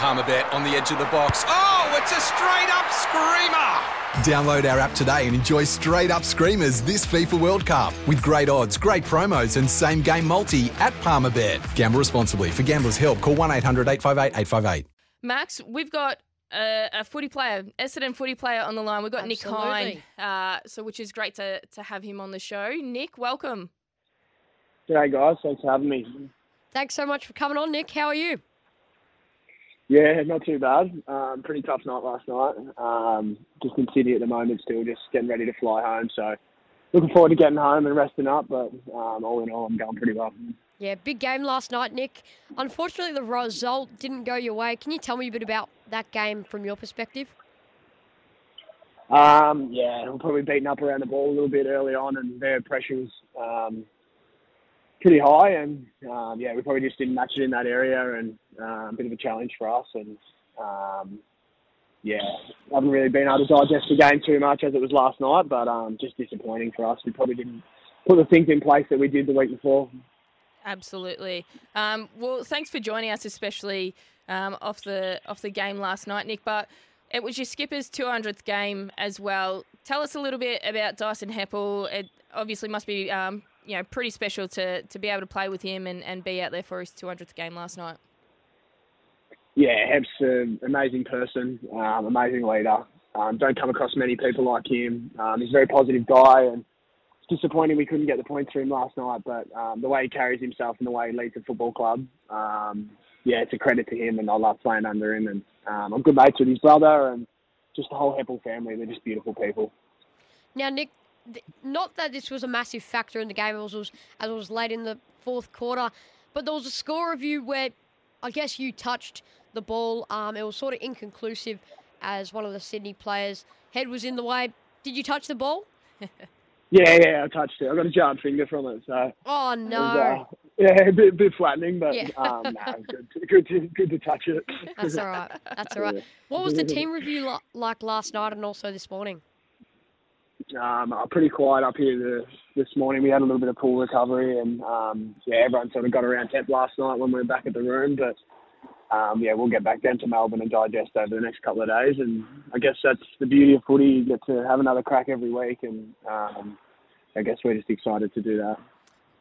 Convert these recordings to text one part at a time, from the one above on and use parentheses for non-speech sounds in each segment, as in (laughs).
Palmerbet on the edge of the box. Oh, it's a straight up screamer! Download our app today and enjoy straight up screamers this FIFA World Cup with great odds, great promos, and same game multi at Palmerbet. Gamble responsibly. For gamblers' help, call 1 800 858 858. Max, we've got a, a footy player, Essendon footy player on the line. We've got Nick Hind, uh, so which is great to, to have him on the show. Nick, welcome. G'day, guys. Thanks for having me. Thanks so much for coming on, Nick. How are you? Yeah, not too bad. Um, pretty tough night last night. Um, just in Sydney at the moment, still just getting ready to fly home. So looking forward to getting home and resting up. But um, all in all, I'm going pretty well. Yeah, big game last night, Nick. Unfortunately, the result didn't go your way. Can you tell me a bit about that game from your perspective? Um, yeah, we're probably beating up around the ball a little bit early on, and their pressure was um, pretty high, and um, yeah, we probably just didn't match it in that area, and um, a bit of a challenge for us, and um, yeah, haven't really been able to digest the game too much as it was last night, but um, just disappointing for us. We probably didn't put the things in place that we did the week before. Absolutely. Um, well, thanks for joining us, especially um, off the off the game last night, Nick. But it was your skipper's 200th game as well. Tell us a little bit about Dyson Heppell. It obviously must be um, you know pretty special to to be able to play with him and, and be out there for his 200th game last night. Yeah, Hep's an amazing person, um, amazing leader. Um, don't come across many people like him. Um, he's a very positive guy, and it's disappointing we couldn't get the points for him last night. But um, the way he carries himself and the way he leads the football club, um, yeah, it's a credit to him, and I love playing under him. And um, I'm good mates with his brother and just the whole Heppell family. They're just beautiful people. Now, Nick, not that this was a massive factor in the game, as it was, as it was late in the fourth quarter, but there was a score review where I guess you touched the ball. Um, it was sort of inconclusive as one of the Sydney players' head was in the way. Did you touch the ball? (laughs) yeah, yeah, I touched it. I got a jarred finger from it, so. Oh no. Was, uh, yeah, (laughs) a bit, bit flattening, but yeah. um, nah, good, (laughs) good, to, good to touch it. That's all right. That's all right. What was the team review like last night and also this morning? Um, pretty quiet up here the, this morning. We had a little bit of pool recovery, and um, yeah, everyone sort of got around temp last night when we were back at the room. But um, yeah, we'll get back down to Melbourne and digest over the next couple of days. And I guess that's the beauty of footy. You get to have another crack every week, and um, I guess we're just excited to do that.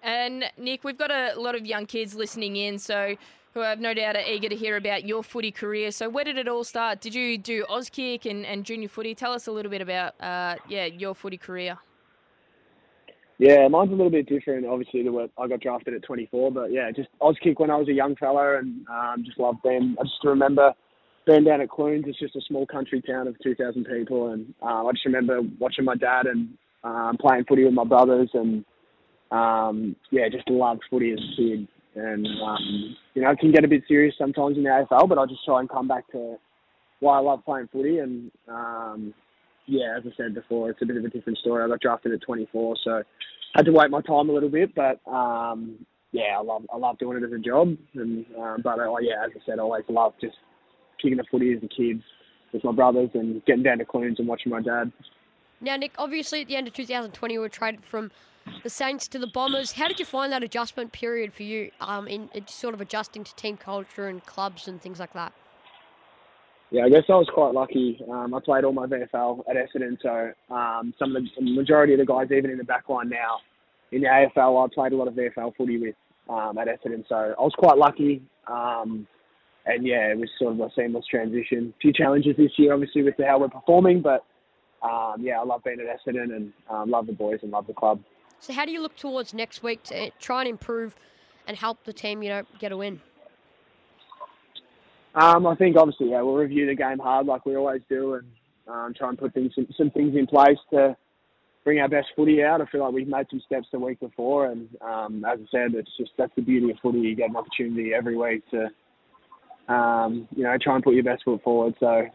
And Nick, we've got a lot of young kids listening in, so who I've no doubt are eager to hear about your footy career. So where did it all start? Did you do Auskick and, and junior footy? Tell us a little bit about uh, yeah your footy career. Yeah, mine's a little bit different, obviously, to what I got drafted at 24. But yeah, just Auskick when I was a young fella and um, just loved them. I just remember being down at Clunes. It's just a small country town of 2,000 people. And uh, I just remember watching my dad and um, playing footy with my brothers. And um, yeah, just loved footy as a kid. And, um, you know, it can get a bit serious sometimes in the AFL, but I just try and come back to why I love playing footy. And um, yeah, as I said before, it's a bit of a different story. I got drafted at 24, so had to wait my time a little bit. But um, yeah, I love I love doing it as a job. And um, but uh, yeah, as I said, I always loved just kicking the footy as a kid with my brothers and getting down to Clunes and watching my dad. Now, Nick, obviously at the end of 2020, you were traded from the Saints to the Bombers. How did you find that adjustment period for you um, in sort of adjusting to team culture and clubs and things like that? Yeah, I guess I was quite lucky. Um, I played all my VFL at Essendon, so um, some of the, the majority of the guys, even in the back line now, in the AFL, I played a lot of VFL footy with um, at Essendon, so I was quite lucky. Um, and yeah, it was sort of a seamless transition. A few challenges this year, obviously, with how we're performing, but um, yeah, I love being at Essendon and um, love the boys and love the club. So, how do you look towards next week to try and improve and help the team, you know, get a win? Um, I think obviously, yeah, we'll review the game hard like we always do, and um, try and put things some, some things in place to bring our best footy out. I feel like we've made some steps the week before, and um, as I said, it's just that's the beauty of footy. You get an opportunity every week to, um, you know, try and put your best foot forward. So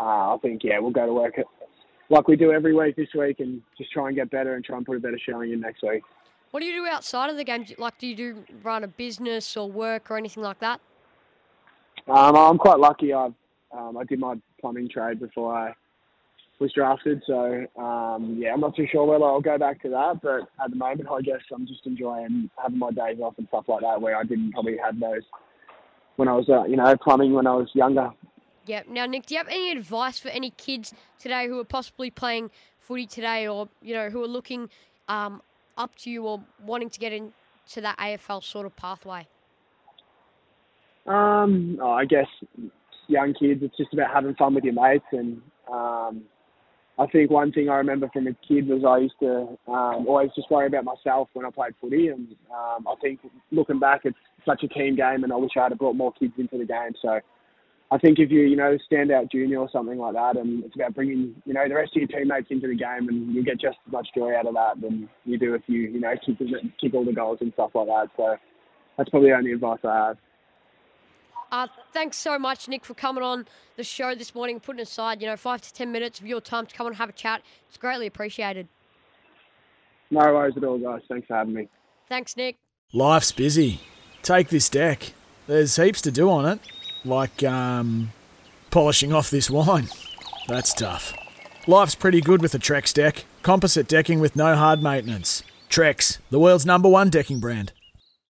uh, I think yeah, we'll go to work like we do every week this week, and just try and get better and try and put a better showing in next week. What do you do outside of the game? Like, do you do run a business or work or anything like that? Um, I'm quite lucky. I um, I did my plumbing trade before I was drafted, so um, yeah, I'm not too sure whether I'll go back to that. But at the moment, I guess I'm just enjoying having my days off and stuff like that, where I didn't probably have those when I was, uh, you know, plumbing when I was younger. Yep. Now, Nick, do you have any advice for any kids today who are possibly playing footy today, or you know, who are looking um, up to you or wanting to get into that AFL sort of pathway? Um, oh, I guess young kids, it's just about having fun with your mates. And um, I think one thing I remember from a kid was I used to um, always just worry about myself when I played footy. And um, I think looking back, it's such a team game, and I wish I had brought more kids into the game. So I think if you, you know, stand out junior or something like that, and it's about bringing, you know, the rest of your teammates into the game, and you get just as much joy out of that than you do if you, you know, kick, kick all the goals and stuff like that. So that's probably the only advice I have. Uh, thanks so much, Nick, for coming on the show this morning, putting aside, you know, five to ten minutes of your time to come and have a chat. It's greatly appreciated. No worries at all, guys. Thanks for having me. Thanks, Nick. Life's busy. Take this deck. There's heaps to do on it, like um, polishing off this wine. That's tough. Life's pretty good with a Trex deck. Composite decking with no hard maintenance. Trex, the world's number one decking brand.